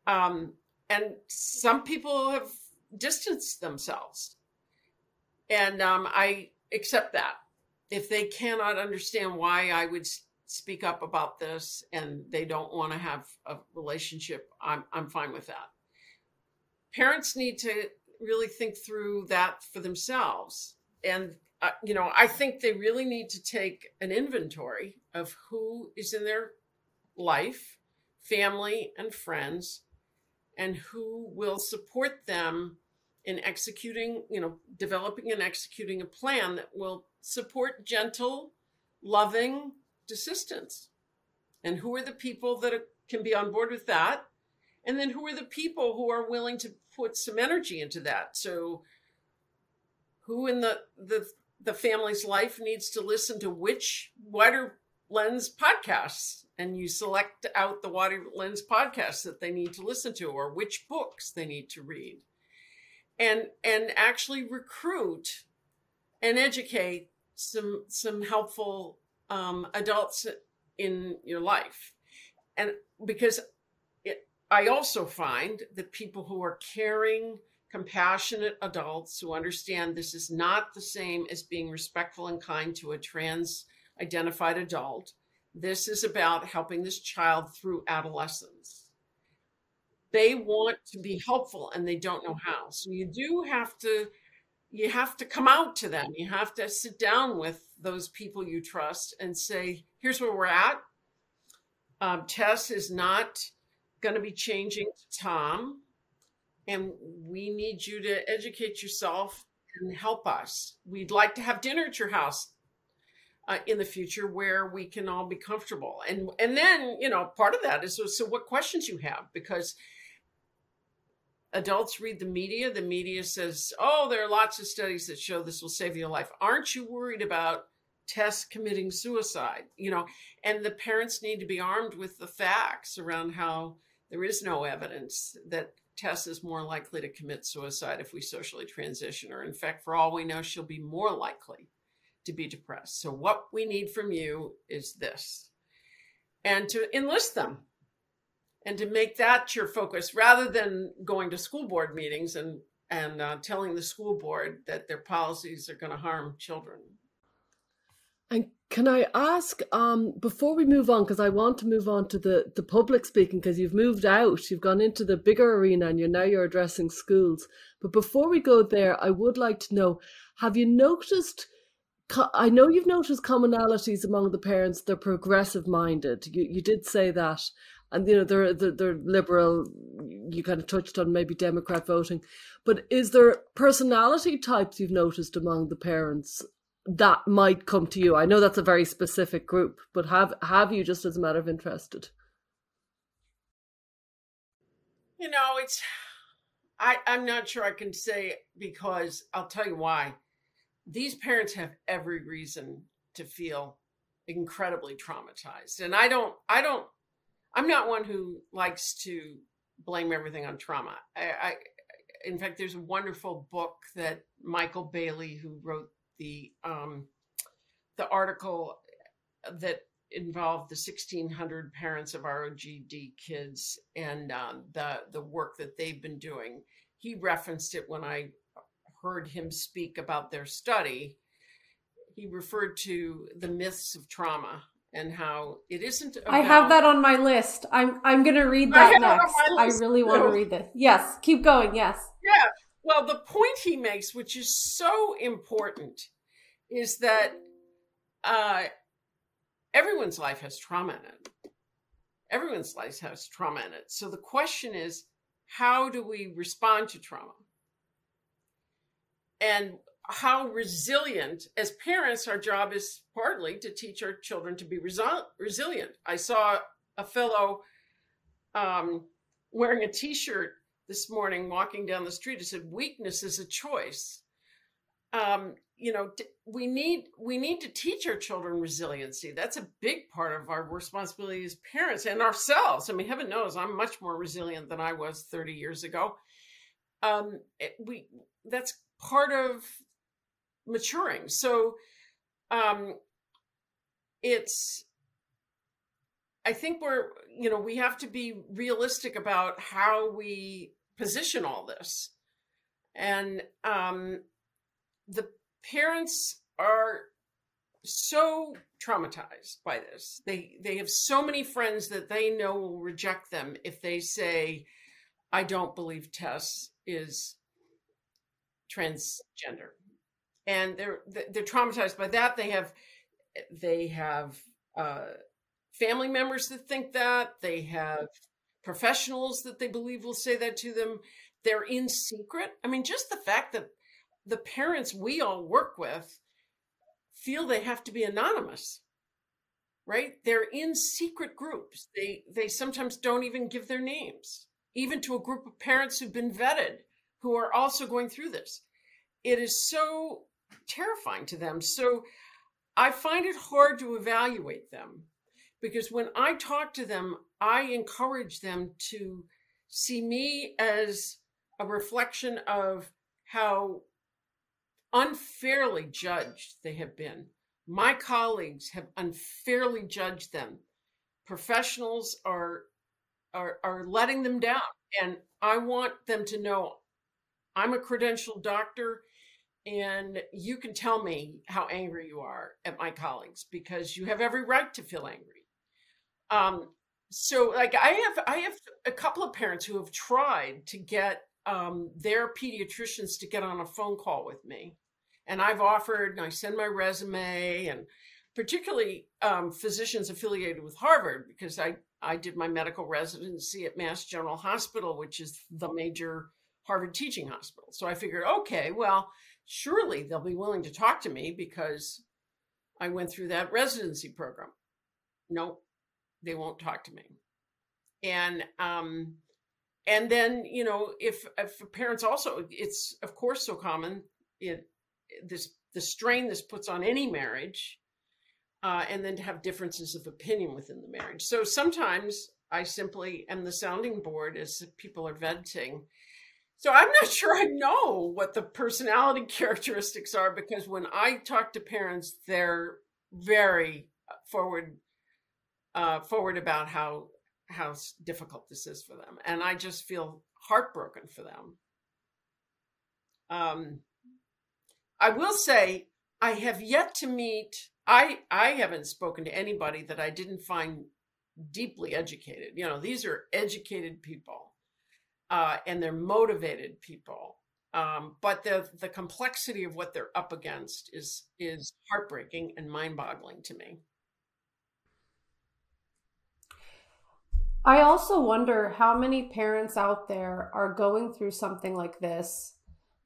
Um, and some people have distanced themselves. And um, I accept that. If they cannot understand why I would speak up about this and they don't want to have a relationship, I'm, I'm fine with that. Parents need to really think through that for themselves. And, uh, you know, I think they really need to take an inventory of who is in their life, family, and friends, and who will support them in executing, you know, developing and executing a plan that will support gentle, loving, desistance. And who are the people that can be on board with that? And then who are the people who are willing to put some energy into that? So who in the the the family's life needs to listen to which wider lens podcasts and you select out the wider lens podcasts that they need to listen to or which books they need to read and and actually recruit and educate some some helpful um, adults in your life. And because it, I also find that people who are caring, compassionate adults who understand this is not the same as being respectful and kind to a trans identified adult. This is about helping this child through adolescence. They want to be helpful and they don't know how. So you do have to you have to come out to them. You have to sit down with those people you trust and say, here's where we're at. Um, Tess is not going to be changing to Tom, and we need you to educate yourself and help us. We'd like to have dinner at your house uh, in the future where we can all be comfortable. And and then you know part of that is so, so what questions you have because adults read the media, the media says, oh, there are lots of studies that show this will save your life. Aren't you worried about Tess committing suicide? You know, and the parents need to be armed with the facts around how there is no evidence that Tess is more likely to commit suicide if we socially transition, or in fact, for all we know, she'll be more likely to be depressed. So, what we need from you is this and to enlist them and to make that your focus rather than going to school board meetings and and uh, telling the school board that their policies are going to harm children. And can I ask um, before we move on, because I want to move on to the the public speaking, because you've moved out, you've gone into the bigger arena, and you're now you're addressing schools. But before we go there, I would like to know: Have you noticed? I know you've noticed commonalities among the parents. They're progressive minded. You you did say that, and you know they're, they're they're liberal. You kind of touched on maybe democrat voting. But is there personality types you've noticed among the parents that might come to you? I know that's a very specific group but have have you just as a matter of interest? You know it's i i'm not sure i can say because i'll tell you why. These parents have every reason to feel incredibly traumatized. And i don't i don't I'm not one who likes to blame everything on trauma. I, I, in fact, there's a wonderful book that Michael Bailey, who wrote the um, the article that involved the 1,600 parents of ROGD kids and um, the the work that they've been doing. He referenced it when I heard him speak about their study. He referred to the myths of trauma and how it isn't. About, I have that on my list. I'm I'm going to read that next. I really want to read this. Yes, keep going. Yes. Yeah. Well, the point he makes, which is so important, is that uh, everyone's life has trauma in it. Everyone's life has trauma in it. So the question is, how do we respond to trauma? And how resilient, as parents, our job is partly to teach our children to be resi- resilient. I saw a fellow um, wearing a t shirt this morning walking down the street. It said, Weakness is a choice. Um, you know we need we need to teach our children resiliency that's a big part of our responsibility as parents and ourselves i mean heaven knows i'm much more resilient than i was 30 years ago um it, we that's part of maturing. So um it's i think we're you know we have to be realistic about how we position all this. And um the parents are so traumatized by this. They they have so many friends that they know will reject them if they say, "I don't believe Tess is transgender," and they're they're traumatized by that. They have they have uh, family members that think that. They have professionals that they believe will say that to them. They're in secret. I mean, just the fact that the parents we all work with feel they have to be anonymous right they're in secret groups they they sometimes don't even give their names even to a group of parents who've been vetted who are also going through this it is so terrifying to them so i find it hard to evaluate them because when i talk to them i encourage them to see me as a reflection of how unfairly judged they have been. My colleagues have unfairly judged them. Professionals are are are letting them down and I want them to know I'm a credentialed doctor and you can tell me how angry you are at my colleagues because you have every right to feel angry. Um so like I have I have a couple of parents who have tried to get um, their pediatricians to get on a phone call with me. And I've offered, and I send my resume, and particularly um, physicians affiliated with Harvard, because I, I did my medical residency at Mass General Hospital, which is the major Harvard teaching hospital. So I figured, okay, well, surely they'll be willing to talk to me because I went through that residency program. Nope, they won't talk to me. And um, and then you know if if parents also it's of course so common it this the strain this puts on any marriage uh, and then to have differences of opinion within the marriage so sometimes i simply am the sounding board as people are venting so i'm not sure i know what the personality characteristics are because when i talk to parents they're very forward uh, forward about how how difficult this is for them, and I just feel heartbroken for them. Um, I will say I have yet to meet. I I haven't spoken to anybody that I didn't find deeply educated. You know, these are educated people, uh, and they're motivated people. Um, but the the complexity of what they're up against is is heartbreaking and mind boggling to me. I also wonder how many parents out there are going through something like this,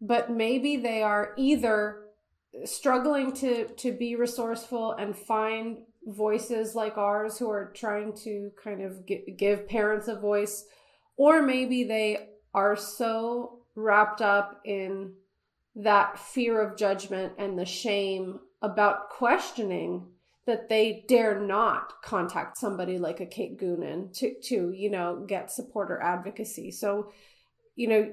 but maybe they are either struggling to to be resourceful and find voices like ours who are trying to kind of give parents a voice or maybe they are so wrapped up in that fear of judgment and the shame about questioning that they dare not contact somebody like a Kate Goonan to to you know get support or advocacy. So, you know,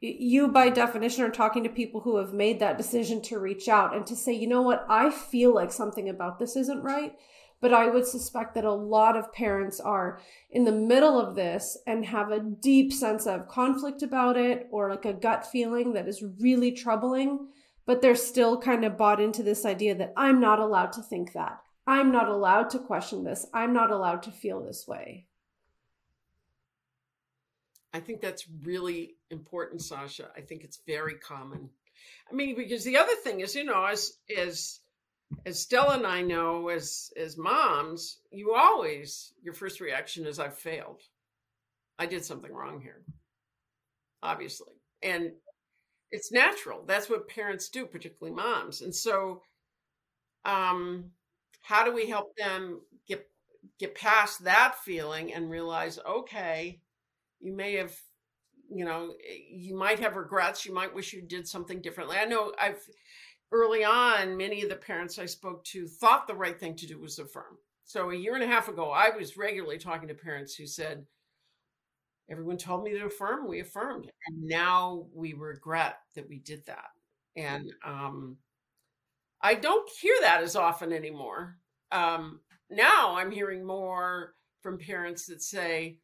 you by definition are talking to people who have made that decision to reach out and to say, you know what, I feel like something about this isn't right. But I would suspect that a lot of parents are in the middle of this and have a deep sense of conflict about it or like a gut feeling that is really troubling but they're still kind of bought into this idea that I'm not allowed to think that. I'm not allowed to question this. I'm not allowed to feel this way. I think that's really important, Sasha. I think it's very common. I mean, because the other thing is, you know, as as as Stella and I know, as as moms, you always your first reaction is, "I've failed. I did something wrong here." Obviously, and it's natural. That's what parents do, particularly moms. And so, um, how do we help them get get past that feeling and realize, okay, you may have, you know, you might have regrets. You might wish you did something differently. I know I've early on, many of the parents I spoke to thought the right thing to do was affirm. So a year and a half ago, I was regularly talking to parents who said, everyone told me to affirm, we affirmed. And now we regret that we did that. And um, I don't hear that as often anymore. Um, now I'm hearing more from parents that say,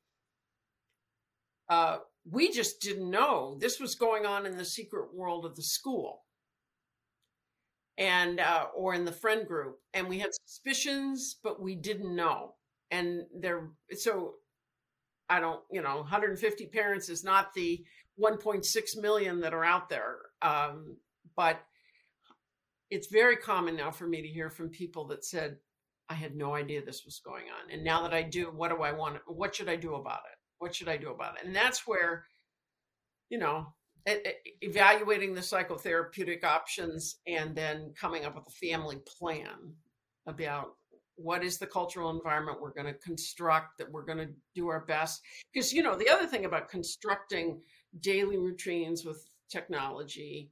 uh, we just didn't know this was going on in the secret world of the school and uh, or in the friend group and we had suspicions but we didn't know. And there so i don't you know 150 parents is not the 1.6 million that are out there um, but it's very common now for me to hear from people that said i had no idea this was going on and now that i do what do i want what should i do about it? What should i do about it? And that's where you know evaluating the psychotherapeutic options and then coming up with a family plan about what is the cultural environment we're going to construct that we're going to do our best. Because you know the other thing about constructing daily routines with technology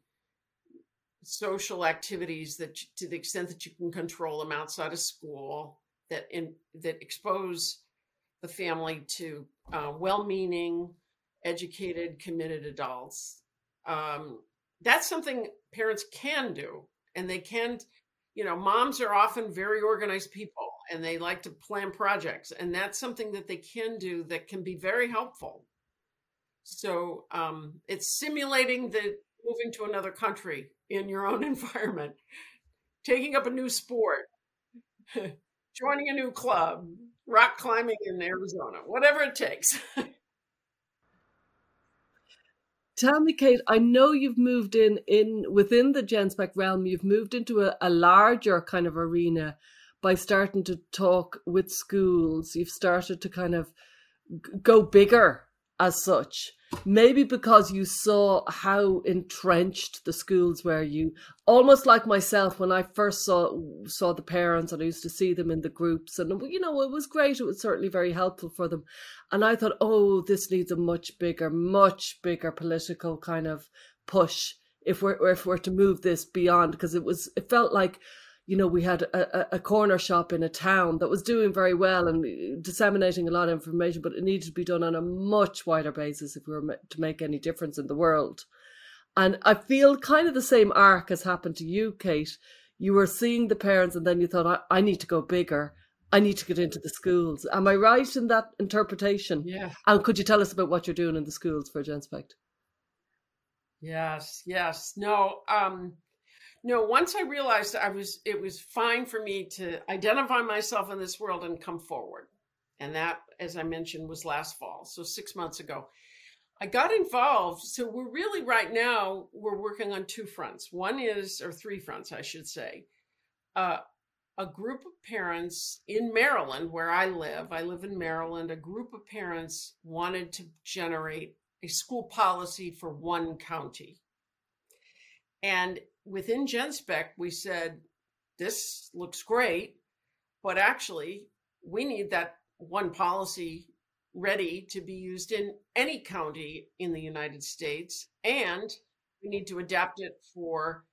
social activities that to the extent that you can control them outside of school that in that expose the family to uh, well-meaning educated committed adults um, that's something parents can do and they can you know moms are often very organized people and they like to plan projects and that's something that they can do that can be very helpful. So um, it's simulating the moving to another country in your own environment taking up a new sport joining a new club rock climbing in arizona whatever it takes Tell me, Kate, I know you've moved in in within the Genspect realm, you've moved into a, a larger kind of arena by starting to talk with schools. You've started to kind of go bigger as such. Maybe because you saw how entrenched the schools were. You almost like myself when I first saw saw the parents and I used to see them in the groups, and you know it was great. It was certainly very helpful for them. And I thought, oh, this needs a much bigger, much bigger political kind of push if we're if we're to move this beyond because it was it felt like you know, we had a, a, corner shop in a town that was doing very well and disseminating a lot of information, but it needed to be done on a much wider basis if we were to make any difference in the world. And I feel kind of the same arc has happened to you, Kate. You were seeing the parents and then you thought, I, I need to go bigger. I need to get into the schools. Am I right in that interpretation? Yeah. And could you tell us about what you're doing in the schools for Genspect? Yes, yes. No, um, no once i realized i was it was fine for me to identify myself in this world and come forward. And that as i mentioned was last fall so six months ago. I got involved so we're really right now we're working on two fronts. One is or three fronts i should say. Uh, a group of parents in maryland where i live i live in maryland a group of parents wanted to generate a school policy for one county. And within Genspect, we said, this looks great, but actually, we need that one policy ready to be used in any county in the United States. And we need to adapt it for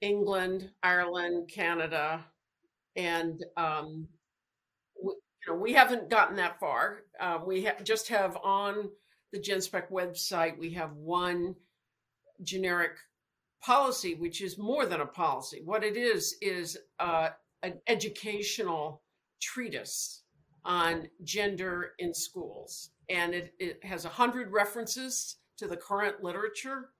England, Ireland, Canada, and um, we, you know, we haven't gotten that far. Uh, we ha- just have on the Genspect website, we have one generic policy, which is more than a policy. What it is, is uh, an educational treatise on gender in schools. And it, it has 100 references to the current literature.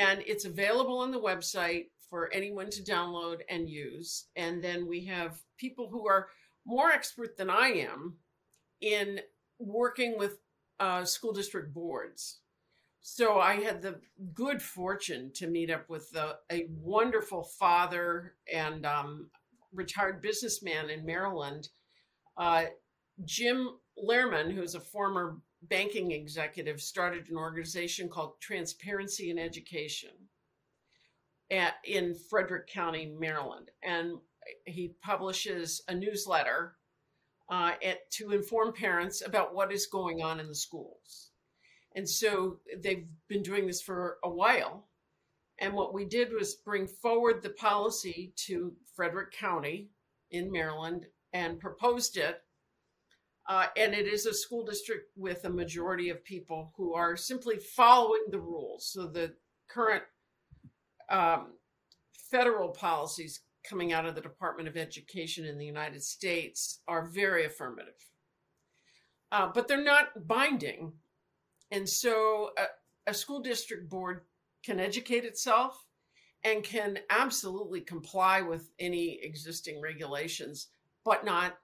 And it's available on the website for anyone to download and use. And then we have people who are more expert than I am in working with uh, school district boards. So I had the good fortune to meet up with the, a wonderful father and um, retired businessman in Maryland, uh, Jim Lehrman, who's a former banking executive, started an organization called Transparency in Education at, in Frederick County, Maryland. And he publishes a newsletter uh, at, to inform parents about what is going on in the schools. And so they've been doing this for a while. And what we did was bring forward the policy to Frederick County in Maryland and proposed it uh, and it is a school district with a majority of people who are simply following the rules. So the current um, federal policies coming out of the Department of Education in the United States are very affirmative, uh, but they're not binding. And so a, a school district board can educate itself and can absolutely comply with any existing regulations, but not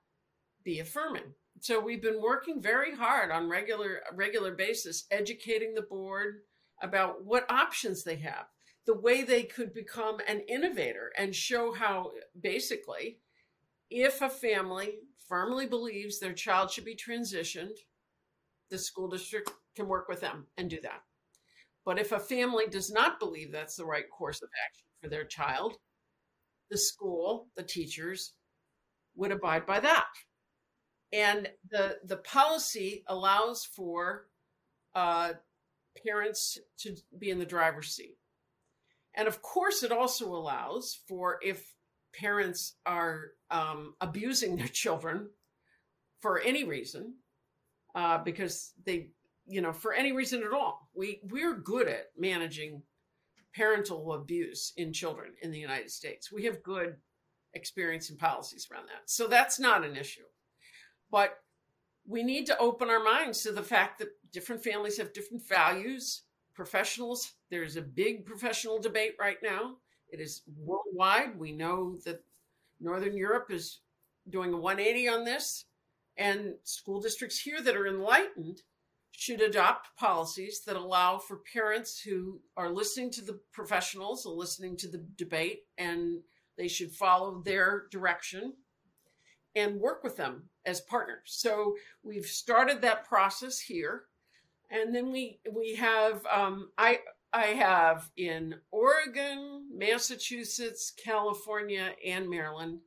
be affirming. So we've been working very hard on regular regular basis educating the board about what options they have the way they could become an innovator and show how basically if a family firmly believes their child should be transitioned the school district can work with them and do that. But if a family does not believe that's the right course of action for their child the school the teachers would abide by that. And the the policy allows for uh, parents to be in the driver's seat. And of course it also allows for if parents are um, abusing their children for any reason uh, because they you know for any reason at all we we're good at managing parental abuse in children in the united states we have good experience and policies around that so that's not an issue but we need to open our minds to the fact that different families have different values. Professionals, there's a big professional debate right now. It is worldwide. We know that Northern Europe is doing a 180 on this, and school districts here that are enlightened should adopt policies that allow for parents who are listening to the professionals and listening to the debate, and they should follow their direction and work with them as partners. So we've started that process here, and then we we have um, I I have in Oregon, Massachusetts, California, and Maryland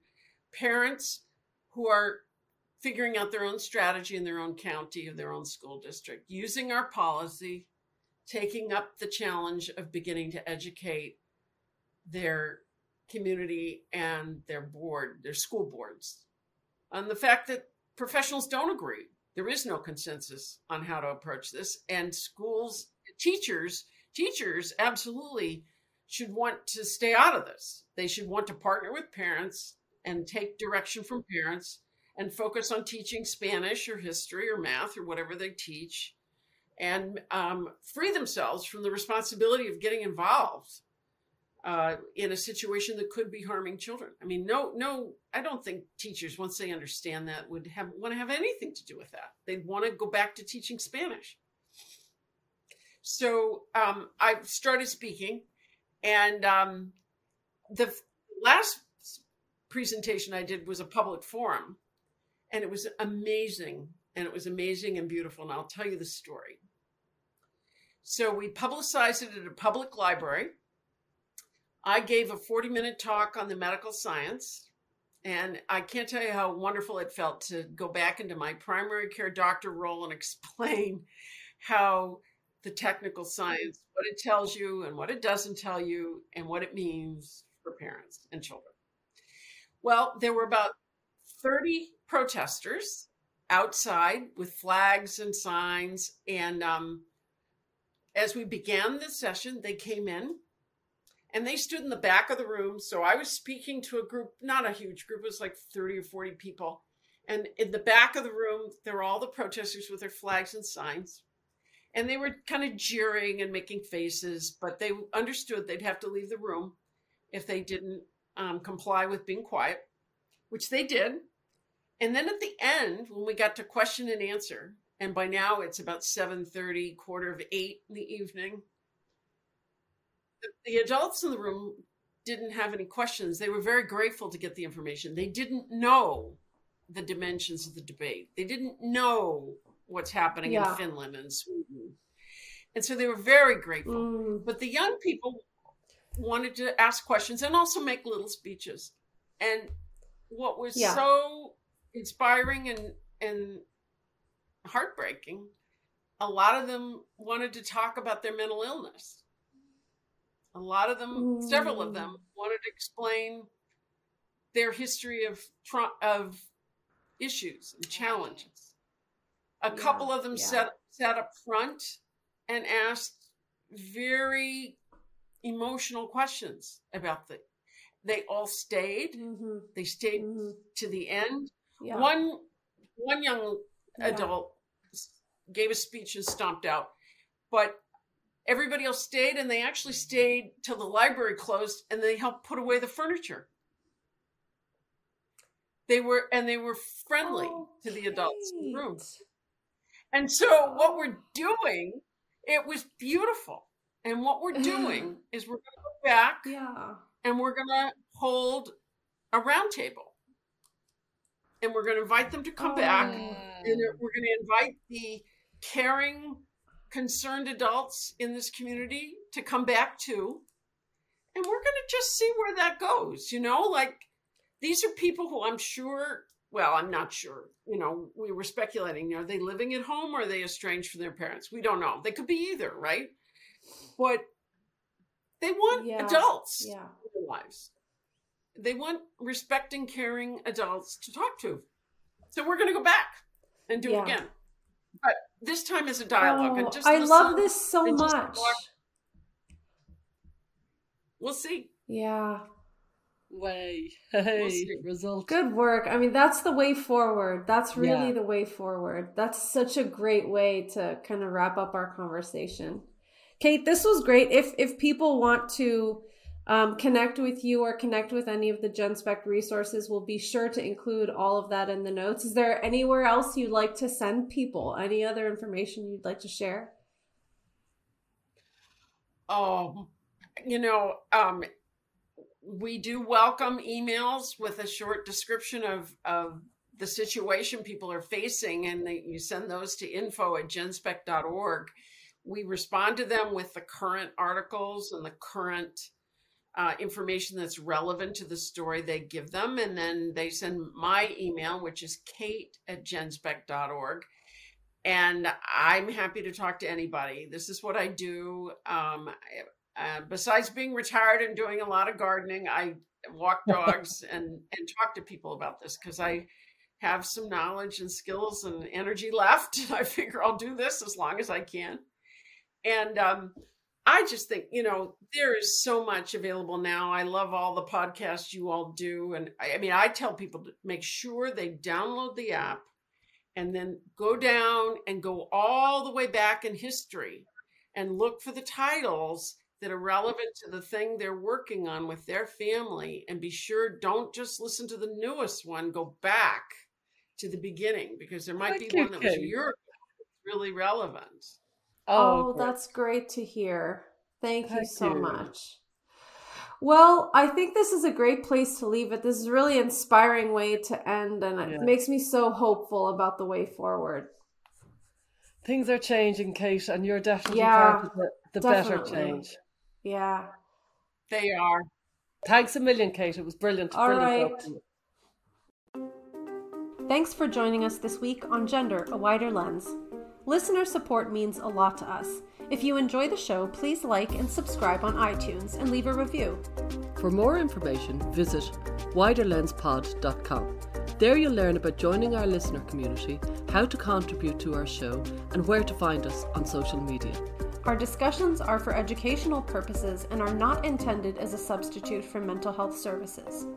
parents who are figuring out their own strategy in their own county or their own school district using our policy taking up the challenge of beginning to educate their community and their board their school boards on the fact that professionals don't agree. There is no consensus on how to approach this, and schools, teachers, teachers absolutely should want to stay out of this. They should want to partner with parents and take direction from parents and focus on teaching Spanish or history or math or whatever they teach and um, free themselves from the responsibility of getting involved uh, in a situation that could be harming children. I mean, no, no, I don't think teachers, once they understand that, would have want to have anything to do with that. They'd want to go back to teaching Spanish. So um, I started speaking, and um, the last presentation I did was a public forum, and it was amazing, and it was amazing and beautiful. And I'll tell you the story. So we publicized it at a public library I gave a 40 minute talk on the medical science. And I can't tell you how wonderful it felt to go back into my primary care doctor role and explain how the technical science, what it tells you and what it doesn't tell you, and what it means for parents and children. Well, there were about 30 protesters outside with flags and signs. And um, as we began the session, they came in and they stood in the back of the room. So I was speaking to a group, not a huge group, it was like 30 or 40 people. And in the back of the room, there were all the protesters with their flags and signs. And they were kind of jeering and making faces, but they understood they'd have to leave the room if they didn't um, comply with being quiet, which they did. And then at the end, when we got to question and answer, and by now it's about 7.30 quarter of 8 in the evening the, the adults in the room didn't have any questions. They were very grateful to get the information. They didn't know the dimensions of the debate. They didn't know what's happening Yeah. in finland and sweden. And so they were very grateful. Mm, but the young people wanted to ask questions and also make little speeches. And what was Yeah. so inspiring and and heartbreaking. A lot of them wanted to talk about their mental illness. A lot of them several of them wanted to explain their history of tra- of issues and challenges. A Yeah, couple of them yeah. sat sat up front and asked very emotional questions about the they all stayed. Mhm, they stayed mhm. to the end Yeah. one one young adult s- gave a speech and stomped out but everybody else stayed and they actually stayed till the library closed and they helped put away the furniture they were and they were friendly Oh, to the oh, adults in the room and so what we're doing, it was beautiful. And what we're mm-hmm. doing is we're going to go back Yeah. and we're going to hold a round table. And we're going to invite them to come back. Oh. And we're going to invite the caring, concerned adults in this community to come back too. And we're going to just see where that goes. You know, like these are people who I'm sure, well, I'm not sure. You know, we were speculating are they living at home or are they estranged from their parents? We don't know. They could be either, right? But they want Yeah. adults Yeah. in their lives. They want respecting, caring adults to talk to. So we're going to go back and do Yeah. it again. But this time is a dialogue. Oh, and just I love this so much. We'll see. Yeah. Way. We'll Hey, result. Good work. I mean, that's the way forward. That's really Yeah. the way forward. That's such a great way to kind of wrap up our conversation. Kate, this was great. If if people want to um, connect with you or connect with any of the Genspect resources, we'll be sure to include all of that in the notes. Is there anywhere else you'd like to send people? Any other information you'd like to share? Oh, you know, um, we do welcome emails with a short description of, of the situation people are facing, and you send those to info at genspect.org. We respond to them with the current articles and the current uh, information that's relevant to the story they give them. And then they send my email, which is kate at genspect.org. And I'm happy to talk to anybody. This is what I do. Um, uh, besides being retired and doing a lot of gardening, I walk dogs and, and talk to people about this because I have some knowledge and skills and energy left. I figure I'll do this as long as I can. And um, I just think, you know, there is so much available now. I love all the podcasts you all do. And I, I mean, I tell people to make sure they download the app and then go down and go all the way back in history and look for the titles that are relevant to the thing they're working on with their family and be sure don't just listen to the newest one go back to the beginning because there might be one that was a year ago that's really relevant Oh, oh, great. that's great to hear. Thank, you so you. much. Well, I think this is a great place to leave it. This is a really inspiring way to end, and it Yeah. makes me so hopeful about the way forward. Things are changing, Kate, and you're definitely Yeah, part of the, the better change. Yeah. they are Thanks a million, Kate. It was brilliant. All brilliant right. Thanks for joining us this week on Gender, a Wider Lens. Listener support means a lot to us. If you enjoy the show, please like and subscribe on iTunes and leave a review. For more information, visit widerlenspod.com. There you'll learn about joining our listener community, how to contribute to our show, and where to find us on social media. Our discussions are for educational purposes and are not intended as a substitute for mental health services.